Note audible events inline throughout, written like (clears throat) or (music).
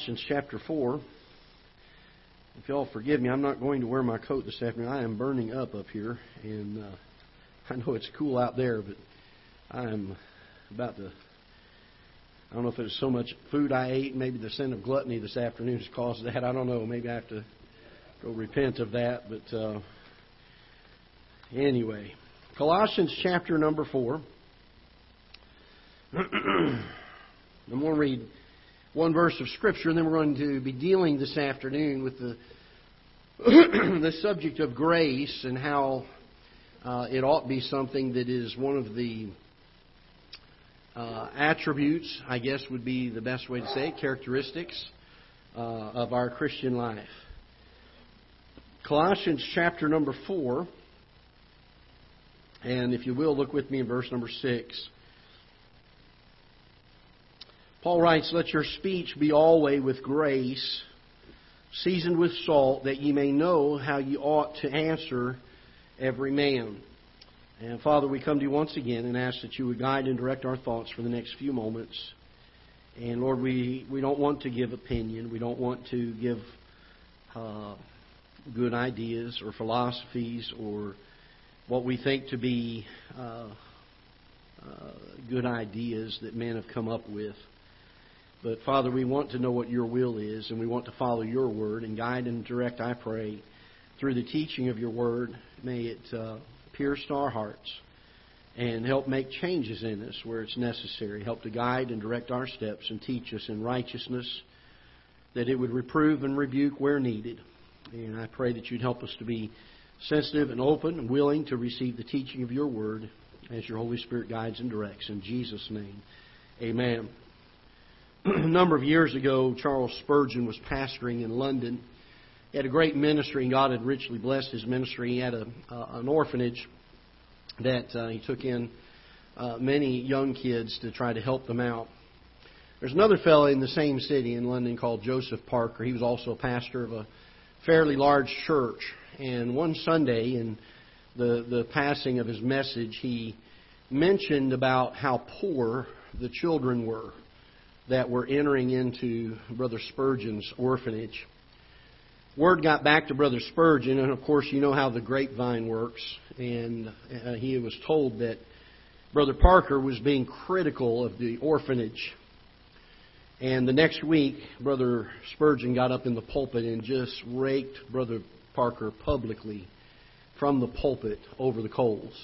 Colossians chapter 4. If y'all forgive me, I'm not going to wear my coat this afternoon. I am burning up up here, and uh, (laughs) I know it's cool out there, but I am about to. I don't know if it was so much food I ate, maybe the sin of gluttony this afternoon has caused that. I don't know. Maybe I have to go repent of that. But uh, anyway, Colossians chapter number 4. (clears throat) I'm going to read one verse of Scripture, and then we're going to be dealing this afternoon with the, (clears throat) the subject of grace and how uh, it ought to be something that is one of the uh, attributes, I guess would be the best way to say it, characteristics uh, of our Christian life. Colossians chapter number 4, and if you will, look with me in verse number 6. Paul writes, Let your speech be always with grace, seasoned with salt, that ye may know how ye ought to answer every man. And Father, we come to you once again and ask that you would guide and direct our thoughts for the next few moments. And Lord, we, we don't want to give opinion. We don't want to give uh, good ideas or philosophies or what we think to be uh, uh, good ideas that men have come up with. But Father, we want to know what your will is, and we want to follow your word and guide and direct, I pray, through the teaching of your word. May it uh, pierce our hearts and help make changes in us where it's necessary. Help to guide and direct our steps and teach us in righteousness, that it would reprove and rebuke where needed. And I pray that you'd help us to be sensitive and open and willing to receive the teaching of your word as your Holy Spirit guides and directs. In Jesus' name, amen. A (clears throat) number of years ago, Charles Spurgeon was pastoring in London. He had a great ministry, and God had richly blessed his ministry. He had a, uh, an orphanage that uh, he took in uh, many young kids to try to help them out. There's another fellow in the same city in London called Joseph Parker. He was also a pastor of a fairly large church. And one Sunday, in the, the passing of his message, he mentioned about how poor the children were that were entering into Brother Spurgeon's orphanage. Word got back to Brother Spurgeon, and of course, you know how the grapevine works. And uh, he was told that Brother Parker was being critical of the orphanage. And the next week, Brother Spurgeon got up in the pulpit and just raked Brother Parker publicly from the pulpit over the coals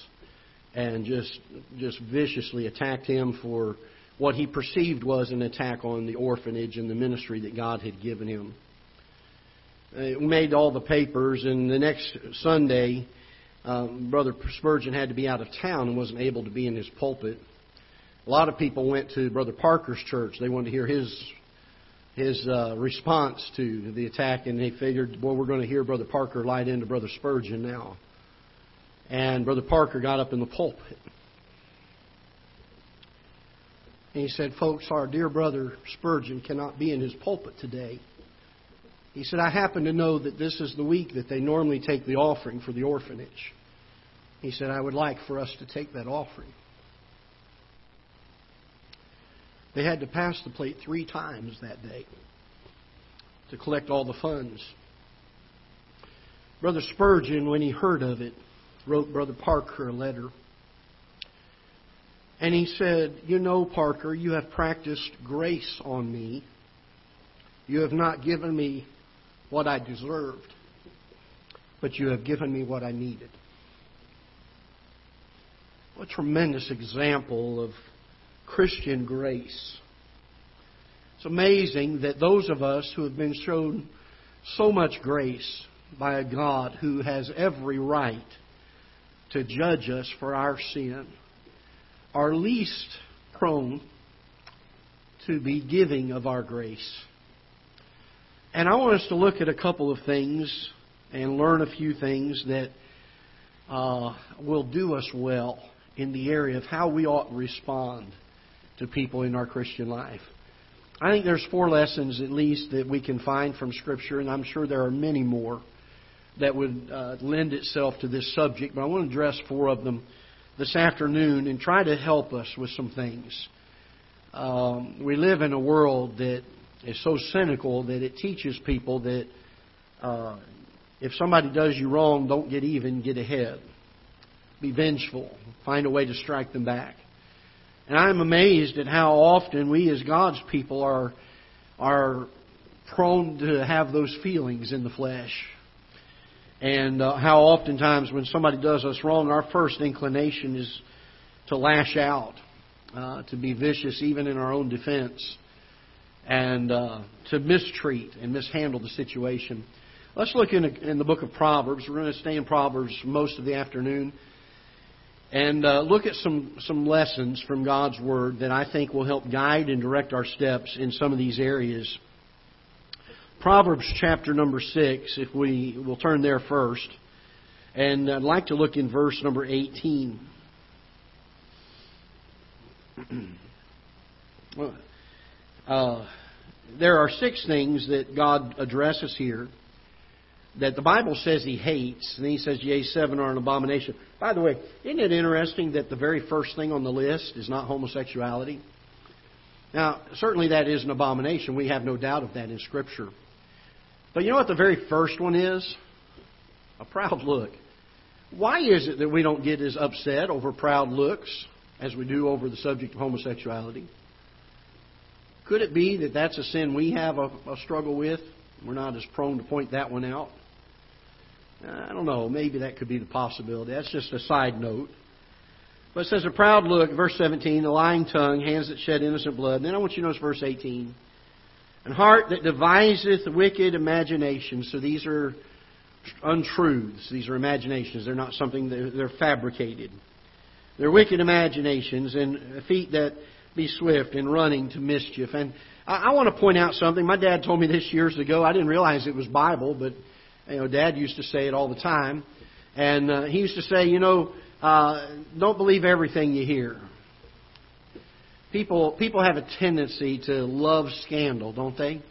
and just just viciously attacked him for what he perceived was an attack on the orphanage and the ministry that God had given him. It made all the papers, and the next Sunday, um, Brother Spurgeon had to be out of town and wasn't able to be in his pulpit. A lot of people went to Brother Parker's church. They wanted to hear his his uh, response to the attack, and they figured, well, we're going to hear Brother Parker light into Brother Spurgeon now. And Brother Parker got up in the pulpit and he said, Folks, our dear brother Spurgeon cannot be in his pulpit today. He said, I happen to know that this is the week that they normally take the offering for the orphanage. He said, I would like for us to take that offering. They had to pass the plate three times that day to collect all the funds. Brother Spurgeon, when he heard of it, wrote Brother Parker a letter and he said, You know, Parker, you have practiced grace on me. You have not given me what I deserved, but you have given me what I needed. What a tremendous example of Christian grace. It's amazing that those of us who have been shown so much grace by a God who has every right to judge us for our sin are least prone to be giving of our grace. And I want us to look at a couple of things and learn a few things that uh, will do us well in the area of how we ought to respond to people in our Christian life. I think there's four lessons at least that we can find from Scripture, and I'm sure there are many more that would uh, lend itself to this subject, but I want to address four of them this afternoon and try to help us with some things. Um, we live in a world that is so cynical that it teaches people that uh, if somebody does you wrong, don't get even, get ahead. Be vengeful. Find a way to strike them back. And I'm amazed at how often we as God's people are, are prone to have those feelings in the flesh. And uh, how oftentimes when somebody does us wrong, our first inclination is to lash out, uh, to be vicious even in our own defense, and uh, to mistreat and mishandle the situation. Let's look in, in the book of Proverbs. We're going to stay in Proverbs most of the afternoon and uh, look at some, some lessons from God's Word that I think will help guide and direct our steps in some of these areas. Proverbs chapter number 6, if we will turn there first. And I'd like to look in verse number 18. (clears throat) uh, there are six things that God addresses here that the Bible says he hates, and he says, Yea, seven are an abomination. By the way, isn't it interesting that the very first thing on the list is not homosexuality? Now, certainly that is an abomination. We have no doubt of that in Scripture. But you know what the very first one is? A proud look. Why is it that we don't get as upset over proud looks as we do over the subject of homosexuality? Could it be that that's a sin we have a, a struggle with? We're not as prone to point that one out. I don't know. Maybe that could be the possibility. That's just a side note. But it says, A proud look, verse 17, the lying tongue, hands that shed innocent blood. And then I want you to notice verse 18. And heart that deviseth wicked imaginations. So these are untruths. These are imaginations. They're not something, they're, they're fabricated. They're wicked imaginations and feet that be swift in running to mischief. And I, I want to point out something. My dad told me this years ago. I didn't realize it was Bible, but you know, Dad used to say it all the time, and uh, he used to say, you know, uh, don't believe everything you hear. People people have a tendency to love scandal, don't they?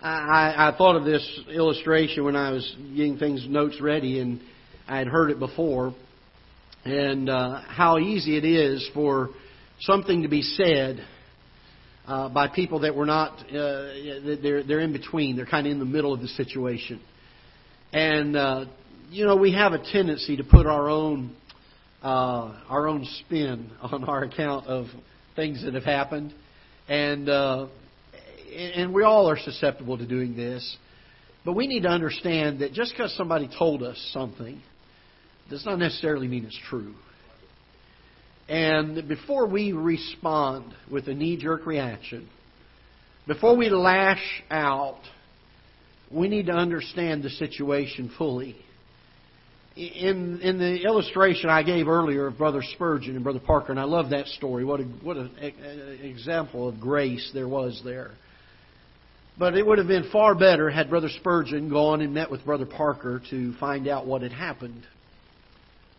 I, I thought of this illustration when I was getting things notes ready, and I had heard it before, and uh, how easy it is for something to be said uh, by people that were not uh, they're they're in between. They're kind of in the middle of the situation. And uh, you know, we have a tendency to put our own uh, our own spin (laughs) on our account of things that have happened, and uh, and we all are susceptible to doing this. But we need to understand that just because somebody told us something does not necessarily mean it's true. And before we respond with a knee jerk reaction, before we lash out we need to understand the situation fully. In in the illustration I gave earlier of Brother Spurgeon and Brother Parker, and I love that story. What a what an example of grace there was there. But it would have been far better had Brother Spurgeon gone and met with Brother Parker to find out what had happened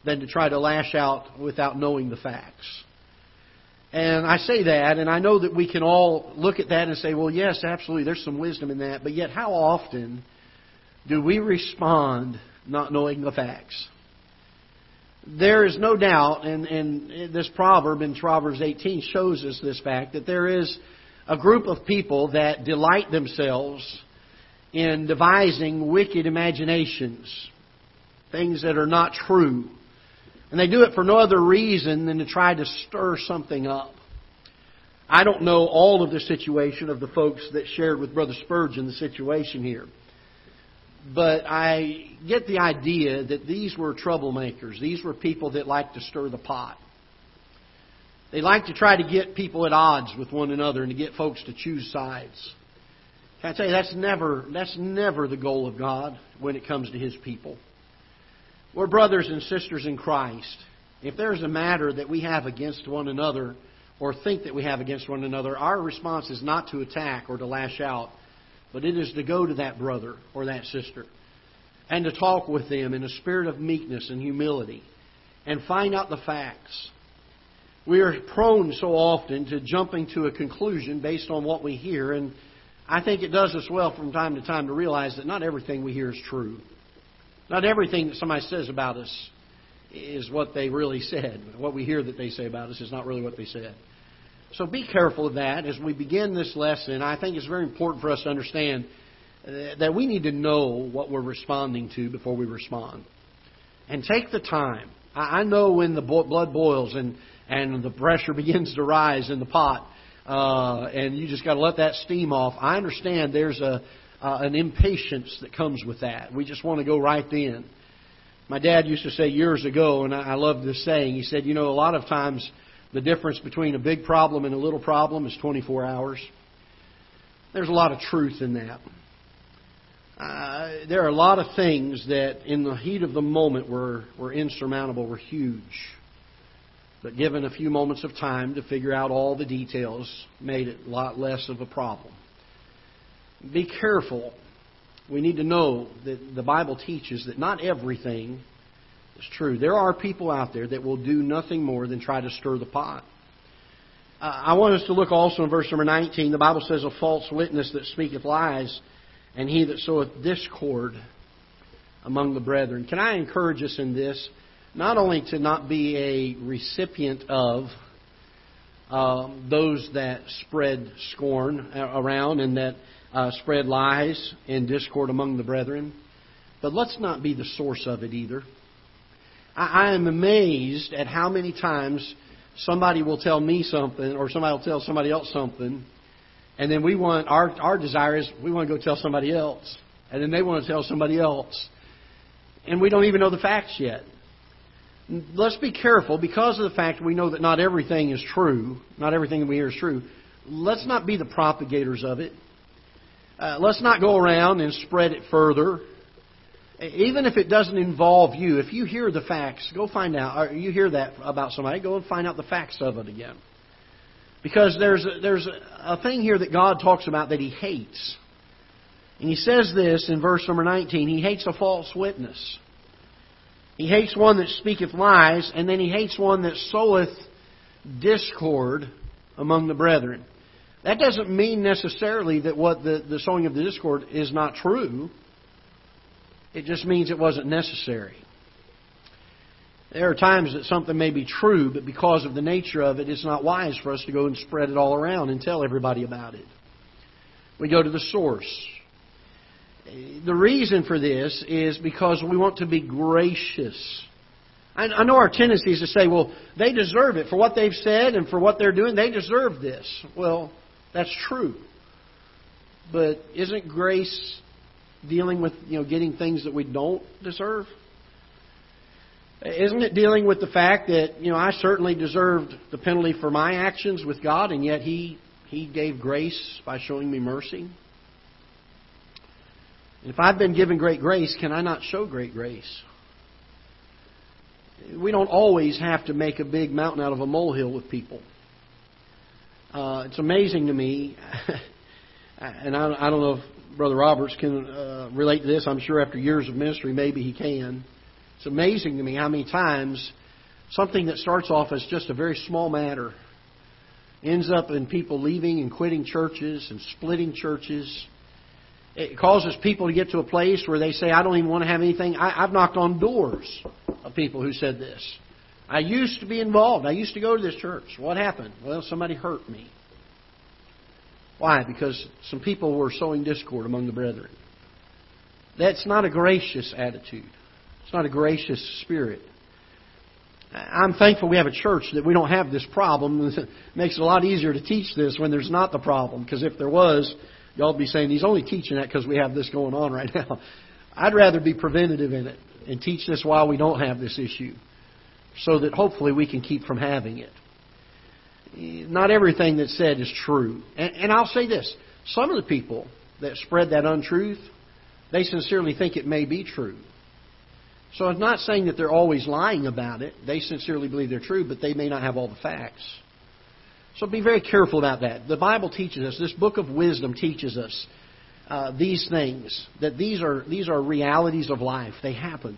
than to try to lash out without knowing the facts. And I say that, and I know that we can all look at that and say, well, yes, absolutely, there's some wisdom in that. But yet, how often do we respond not knowing the facts? There is no doubt, and, and this proverb in Proverbs 18 shows us this fact, that there is a group of people that delight themselves in devising wicked imaginations, things that are not true. And they do it for no other reason than to try to stir something up. I don't know all of the situation of the folks that shared with Brother Spurgeon the situation here. But I get the idea that these were troublemakers. These were people that like to stir the pot. They like to try to get people at odds with one another and to get folks to choose sides. Can I tell you that's never that's never the goal of God when it comes to his people. We're brothers and sisters in Christ. If there's a matter that we have against one another or think that we have against one another, our response is not to attack or to lash out, but it is to go to that brother or that sister and to talk with them in a spirit of meekness and humility and find out the facts. We are prone so often to jumping to a conclusion based on what we hear, and I think it does us well from time to time to realize that not everything we hear is true. Not everything that somebody says about us is what they really said. What we hear that they say about us is not really what they said. So be careful of that as we begin this lesson. I think it's very important for us to understand uh, that we need to know what we're responding to before we respond. And take the time. I know when the blood boils and, and the pressure (laughs) begins to rise in the pot, uh, and you just got to let that steam off. I understand there's a, uh, an impatience that comes with that. We just want to go right then. My dad used to say years ago, and I, I love this saying, he said, You know, a lot of times the difference between a big problem and a little problem is 24 hours. There's a lot of truth in that. Uh, there are a lot of things that, in the heat of the moment, were, were insurmountable, were huge. But given a few moments of time to figure out all the details, made it a lot less of a problem. Be careful. We need to know that the Bible teaches that not everything is true. There are people out there that will do nothing more than try to stir the pot. Uh, I want us to look also in verse number 19. The Bible says, A false witness that speaketh lies, and he that soweth discord among the brethren. Can I encourage us in this? Not only to not be a recipient of um, those that spread scorn around and that uh, spread lies and discord among the brethren, but let's not be the source of it either. I, I am amazed at how many times somebody will tell me something or somebody will tell somebody else something, and then we want our our desire is we want to go tell somebody else, and then they want to tell somebody else, and we don't even know the facts yet. Let's be careful because of the fact we know that not everything is true, not everything that we hear is true. Let's not be the propagators of it. Uh, let's not go around and spread it further even if it doesn't involve you, if you hear the facts, go find out, or you hear that about somebody, go and find out the facts of it again. Because there's a, there's a thing here that God talks about that He hates. And He says this in verse number 19 He hates a false witness. He hates one that speaketh lies, and then He hates one that soweth discord among the brethren. That doesn't mean necessarily that what the, the sowing of the discord is not true. It just means it wasn't necessary. There are times that something may be true, but because of the nature of it, it's not wise for us to go and spread it all around and tell everybody about it. We go to the source. The reason for this is because we want to be gracious. I know our tendency is to say, well, they deserve it. For what they've said and for what they're doing, they deserve this. Well, that's true. But isn't grace dealing with you know getting things that we don't deserve? Isn't it dealing with the fact that you know I certainly deserved the penalty for my actions with God, and yet He He gave grace by showing me mercy? If I've been given great grace, can I not show great grace? We don't always have to make a big mountain out of a molehill with people. Uh, it's amazing to me, (laughs) and I, I don't know if Brother Roberts can uh, relate to this. I'm sure after years of ministry, maybe he can. It's amazing to me how many times something that starts off as just a very small matter ends up in people leaving and quitting churches and splitting churches. It causes people to get to a place where they say, I don't even want to have anything. I, I've knocked on doors of people who said this. I used to be involved. I used to go to this church. What happened? Well, somebody hurt me. Why? Because some people were sowing discord among the brethren. That's not a gracious attitude. It's not a gracious spirit. I'm thankful we have a church that we don't have this problem. (laughs) It makes it a lot easier to teach this when there's not the problem. Because if there was, y'all would be saying he's only teaching that because we have this going on right (laughs) now. I'd rather be preventative in it and teach this while we don't have this issue, so that hopefully we can keep from having it not everything that's said is true. And, and I'll say this some of the people that spread that untruth, they sincerely think it may be true. So I'm not saying that they're always lying about it. They sincerely believe they're true, but they may not have all the facts. So be very careful about that. The Bible teaches us, this book of wisdom teaches us uh, these things, that these are, these are realities of life. They happen.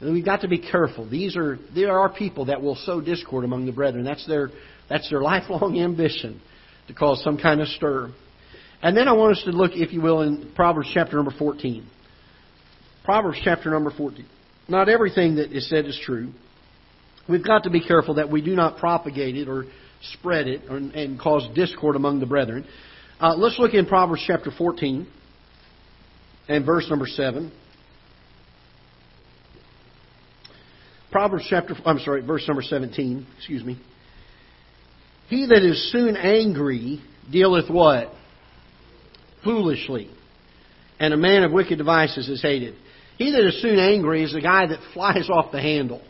And we've got to be careful. These are, there are people that will sow discord among the brethren. That's their, that's their lifelong ambition to cause some kind of stir. And then I want us to look, if you will, in Proverbs chapter number 14. Proverbs chapter number 14. Not everything that is said is true. We've got to be careful that we do not propagate it or spread it and, and cause discord among the brethren. Uh, let's look in Proverbs chapter 14 and verse number 7. Proverbs chapter, I'm sorry, verse number 17, excuse me. He that is soon angry dealeth what? Foolishly. And a man of wicked devices is hated. He that is soon angry is the guy that (laughs) flies off the handle.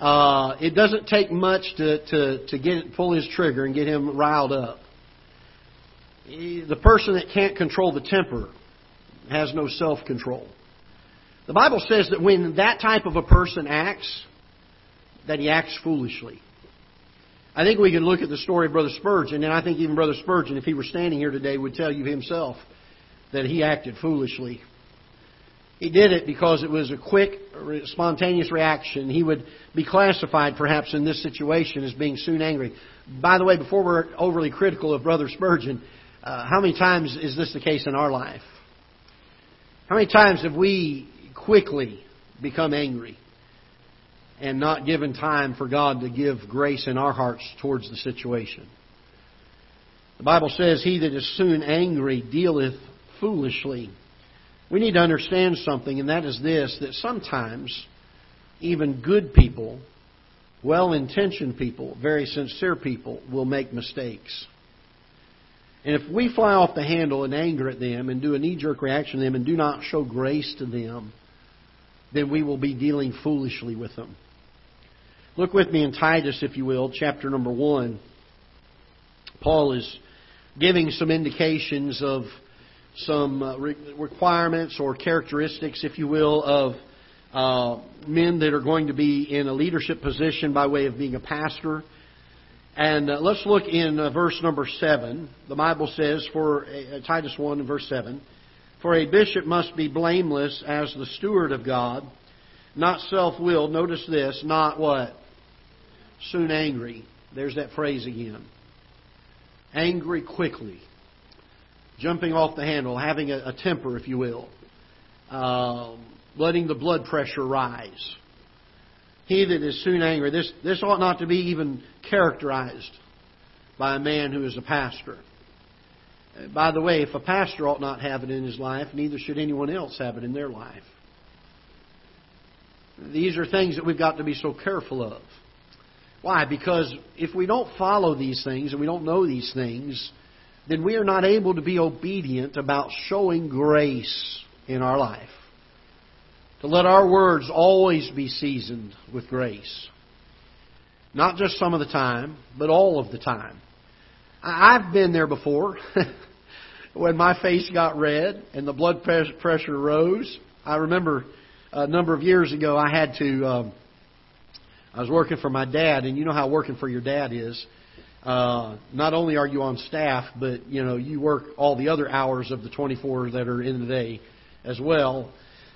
Uh, it doesn't take much to, to, to get pull his trigger and get him riled up. The person that can't control the temper has no self control. The Bible says that when that type of a person acts, that he acts foolishly. I think we can look at the story of Brother Spurgeon, and I think even Brother Spurgeon, if he were standing here today, would tell you himself that he acted foolishly. He did it because it was a quick, spontaneous reaction. He would be classified, perhaps, in this situation as being soon angry. By the way, before we're overly critical of Brother Spurgeon, uh, how many times is this the case in our life? How many times have we quickly become angry and not given time for God to give grace in our hearts towards the situation? The Bible says, He that is soon angry dealeth foolishly. We need to understand something, and that is this that sometimes even good people, well intentioned people, very sincere people, will make mistakes. And if we fly off the handle in anger at them and do a knee jerk reaction to them and do not show grace to them, then we will be dealing foolishly with them. Look with me in Titus, if you will, chapter number 1. Paul is giving some indications of some uh, requirements or characteristics, if you will, of uh, men that are going to be in a leadership position by way of being a pastor and uh, let's look in uh, verse number 7. The Bible says, for uh, Titus 1 and verse 7, For a bishop must be blameless as the steward of God, not self willed. Notice this, not what? Soon angry. There's that phrase again. Angry quickly. Jumping off the handle, having a, a temper, if you will. Uh, letting the blood pressure rise he that is soon angry. This, this ought not to be even characterized by a man who is a pastor. Uh, by the way, if a pastor ought not have it in his life, neither should anyone else have it in their life. These are things that we've got to be so careful of. Why? Because if we don't follow these things and we don't know these things, then we are not able to be obedient about showing grace in our life to let our words always be seasoned with grace. Not just some of the time, but all of the time. I've been there before. (laughs) when my face got red and the blood pressure rose, I remember a number of years ago I had to. Um, I was working for my dad, and you know how working for your dad is. Uh, not only are you on staff, but you know you work all the other hours of the 24 that are in the day as well.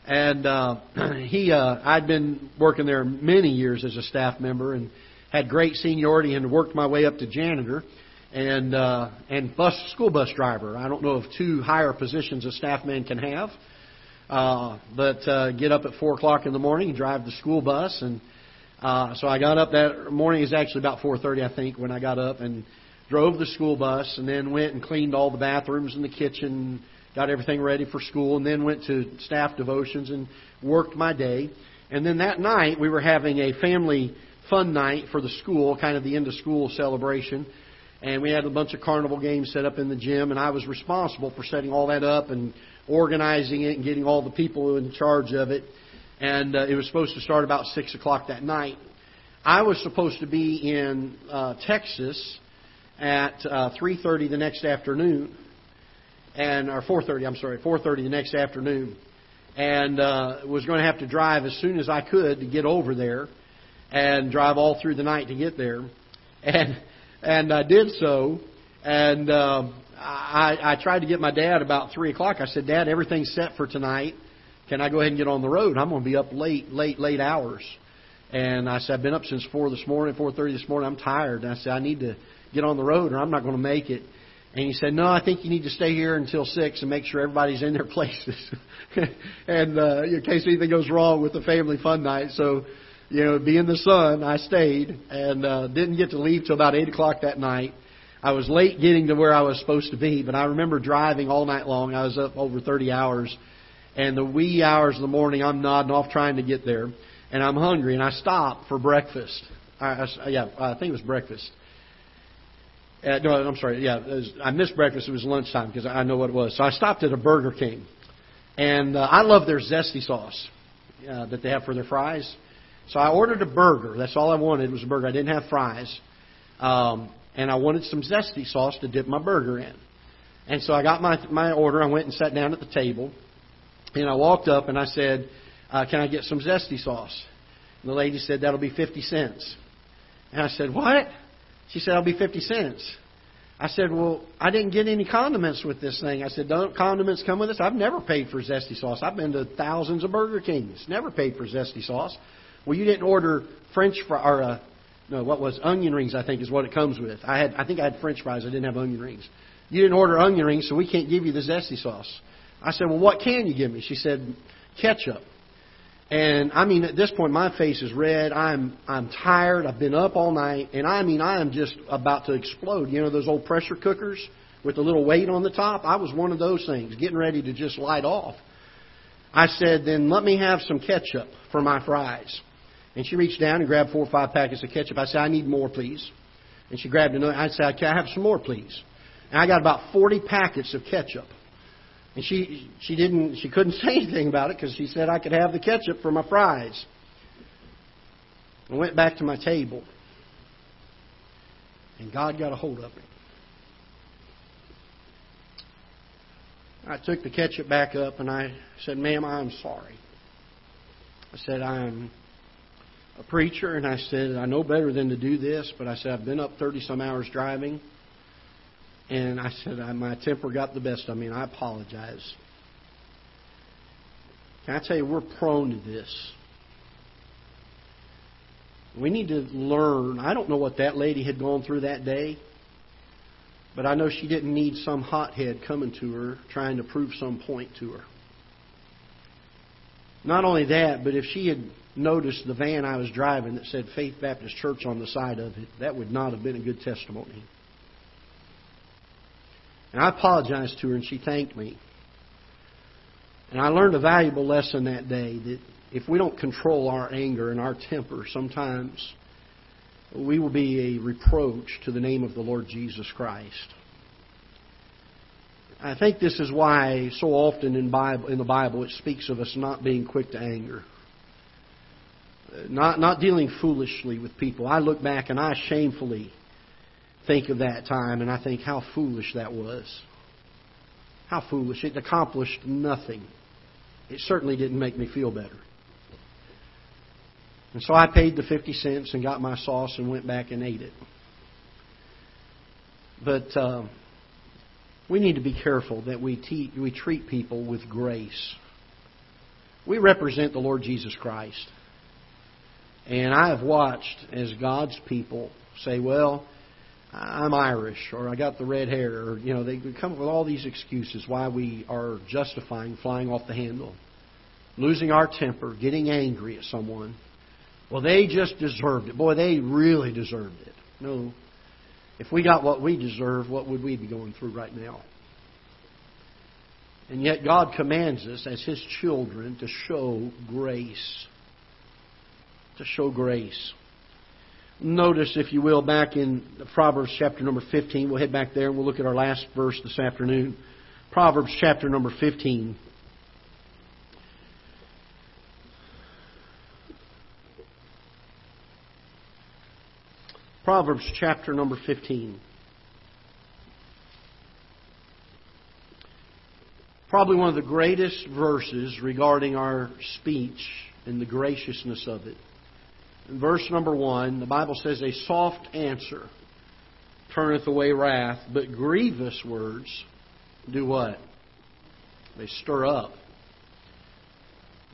And uh, (clears throat) he, uh, I'd been working there many years as a staff member and had great seniority and worked my way up to janitor and uh, and bus school bus driver. I don't know of two higher positions a staff man can have, uh, but uh, get up at four o'clock in the morning drive the school bus. And uh, so I got up that morning. It was actually about four thirty, I think, when I got up and drove the school bus, and then went and cleaned all the bathrooms and the kitchen got everything ready for school, and then went to staff devotions and worked my day. And then that night, we were having a family fun night for the school, kind of the end of school celebration. And we had a bunch of carnival games set up in the gym, and I was responsible for setting all that up and organizing it and getting all the people in charge of it. And uh, it was supposed to start about 6 o'clock that night. I was supposed to be in uh, Texas at uh, 3.30 the next afternoon and or 4:30. I'm sorry, 4:30 the next afternoon, and uh, was going to have to drive as soon as I could to get over there, and drive all through the night to get there, and and I did so, and uh, I, I tried to get my dad about three o'clock. I said, Dad, everything's set for tonight. Can I go ahead and get on the road? I'm going to be up late, late, late hours. And I said, I've been up since four this morning, four thirty this morning. I'm tired. And I said, I need to get on the road, or I'm not going to make it. And he said, "No, I think you need to stay here until six and make sure everybody's in their (laughs) places, (laughs) and uh, in case anything goes wrong with the family fun night." So, you know, be in the sun. I stayed and uh, didn't get to leave till about eight o'clock that night. I was late getting to where I was supposed to be, but I remember driving all night long. I was up over 30 hours, and the wee hours of the morning, I'm nodding off trying to get there, and I'm hungry, and I stop for breakfast. I, I, yeah, I think it was breakfast. Uh, no, I'm sorry. Yeah, was, I missed breakfast. It was lunchtime because I know what it was. So I stopped at a Burger King, and uh, I love their zesty sauce uh, that they have for their fries. So I ordered a burger. That's all I wanted was a burger. I didn't have fries. Um, and I wanted some zesty sauce to dip my burger in. And so I got my my order. I went and sat down at the table, and I walked up and I said, uh, "Can I get some zesty sauce?" And the lady said, "That'll be fifty cents." And I said, "What?" She said, "I'll be fifty cents." I said, "Well, I didn't get any condiments with this thing." I said, "Don't condiments come with this?" I've never paid for zesty sauce. I've been to thousands of Burger Kings, never paid for zesty sauce. Well, you didn't order French fry or uh, no, what was onion rings? I think is what it comes with. I had, I think I had French fries. I didn't have onion rings. You didn't order onion rings, so we can't give you the zesty sauce. I said, well, what can you give me? She said, ketchup. And I mean, at this point, my face is red. I'm I'm tired. I've been up all night, and I mean, I am just about to explode. You know those old pressure cookers with the little weight on the top? I was one of those things, getting ready to just light off. I said, then let me have some ketchup for my fries. And she reached down and grabbed four or five packets of ketchup. I said, I need more, please. And she grabbed another. I said, Can I have some more, please? And I got about 40 packets of ketchup. And she she didn't she couldn't (laughs) say anything about it because she said I could have the ketchup for my fries. I went back to my table, and God got a hold of me. I took the ketchup back up and I said, "Ma'am, I'm sorry." I said, "I'm a preacher, and I said, I know better than to do this, but I said, I've been up 30 some hours driving, and I said, I, my temper got the best of me, and I apologize. Can I tell you, we're prone to this. We need to learn. I don't know what that lady had gone through that day, but I know she didn't need some hothead coming to her trying to prove some point to her. Not only that, but if she had noticed the van I was driving that said Faith Baptist Church on the side of it, that would not have been a good testimony. And I apologized to her, and she thanked me. And I learned a valuable lesson that day that if we don't control our anger and our temper, sometimes we will be a reproach to the name of the Lord Jesus Christ. I think this is why so often in, Bible, in the Bible it speaks of us not being quick to anger not, not dealing foolishly with people. I look back and I shamefully think of that time and I think how foolish that was. How foolish. It accomplished nothing. It certainly didn't make me feel better. And so I paid the 50 cents and got my sauce and went back and ate it. But uh, we need to be careful that we, te- we treat people with grace. We represent the Lord Jesus Christ. And I have watched as God's people say, well, I'm Irish, or I got the red hair, or, you know, they come up with all these excuses why we are justifying flying off the handle, losing our temper, getting angry at someone. Well, they just deserved it. Boy, they really deserved it. No. If we got what we deserve, what would we be going through right now? And yet, God commands us as His children to show grace to show grace. Notice, if you will, back in Proverbs chapter number 15. We'll head back there and we'll look at our last verse this afternoon. Proverbs chapter number 15. Proverbs chapter number 15. Probably one of the greatest verses regarding our speech and the graciousness of it verse number one, the Bible says, A soft answer turneth away wrath, but grievous words do what? They stir up.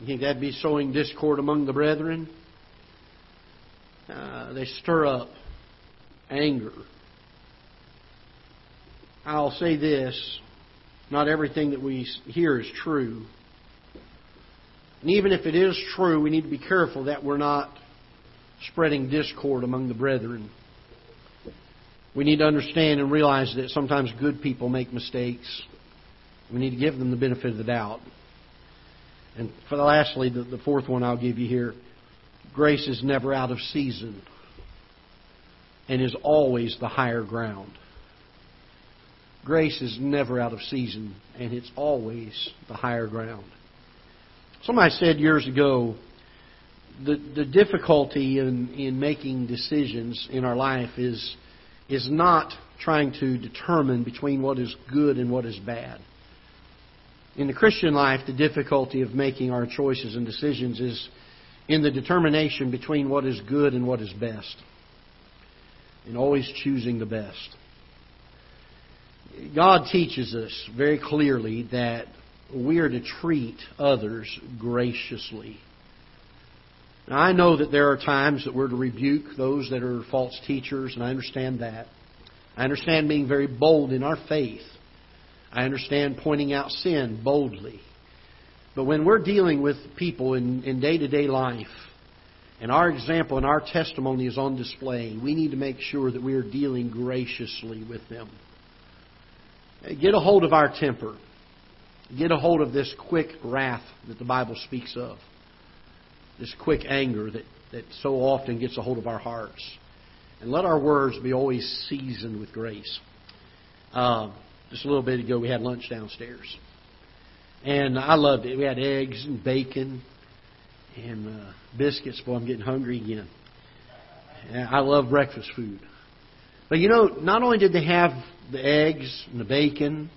You think that'd be sowing discord among the brethren? Uh, they stir up anger. I'll say this not everything that we hear is true. And even if it is true, we need to be careful that we're not spreading discord among the brethren. We need to understand and realize that sometimes good people make mistakes. We need to give them the benefit of the doubt. And for lastly, the, the fourth one I'll give you here grace is never out of season and is always the higher ground. Grace is never out of season and it's always the higher ground. Somebody said years ago the, the difficulty in, in making decisions in our life is, is not trying to determine between what is good and what is bad. In the Christian life, the difficulty of making our choices and decisions is in the determination between what is good and what is best. And always choosing the best. God teaches us very clearly that we are to treat others graciously. Now, I know that there are times that we're to rebuke those that are false teachers, and I understand that. I understand being very bold in our faith. I understand pointing out sin boldly. But when we're dealing with people in day to day life, and our example and our testimony is on display, we need to make sure that we are dealing graciously with them. Get a hold of our temper. Get a hold of this quick wrath that the Bible speaks of. This quick anger that, that so often gets a hold of our hearts. And let our words be always seasoned with grace. Uh, just a little bit ago, we had lunch downstairs. And I loved it. We had eggs and bacon and uh, biscuits. Boy, I'm getting hungry again. And I love breakfast food. But you know, not only did they have the eggs and the bacon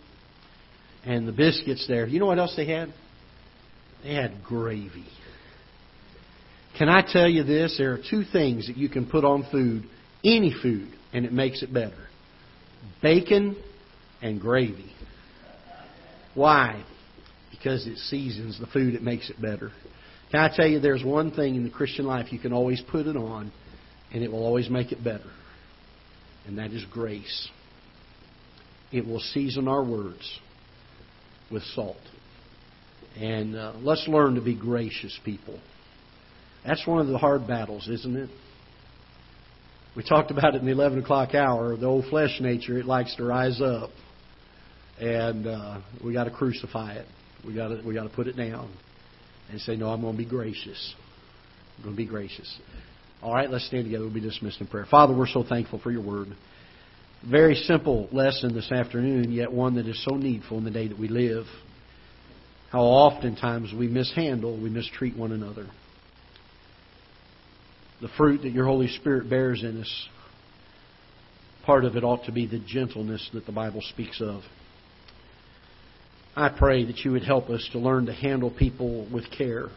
and the biscuits there, you know what else they had? They had gravy. Can I tell you this? There are two things that you can put on food, any food, and it makes it better bacon and gravy. Why? Because it seasons the food, it makes it better. Can I tell you, there's one thing in the Christian life you can always put it on, and it will always make it better, and that is grace. It will season our words with salt. And uh, let's learn to be gracious people. That's one of the hard battles, isn't it? We talked about it in the 11 o'clock hour. The old flesh nature, it likes to rise up. And uh, we got to crucify it. We got to we got to put it down and say, "No, I'm going to be gracious. I'm going to be gracious." All right, let's stand together. We'll be dismissed in prayer. Father, we're so thankful for your word. Very simple lesson this afternoon, yet one that is so needful in the day that we live. How oftentimes we mishandle, we mistreat one another. The fruit that your Holy Spirit bears in us, part of it ought to be the gentleness that the Bible speaks of. I pray that you would help us to learn to handle people with care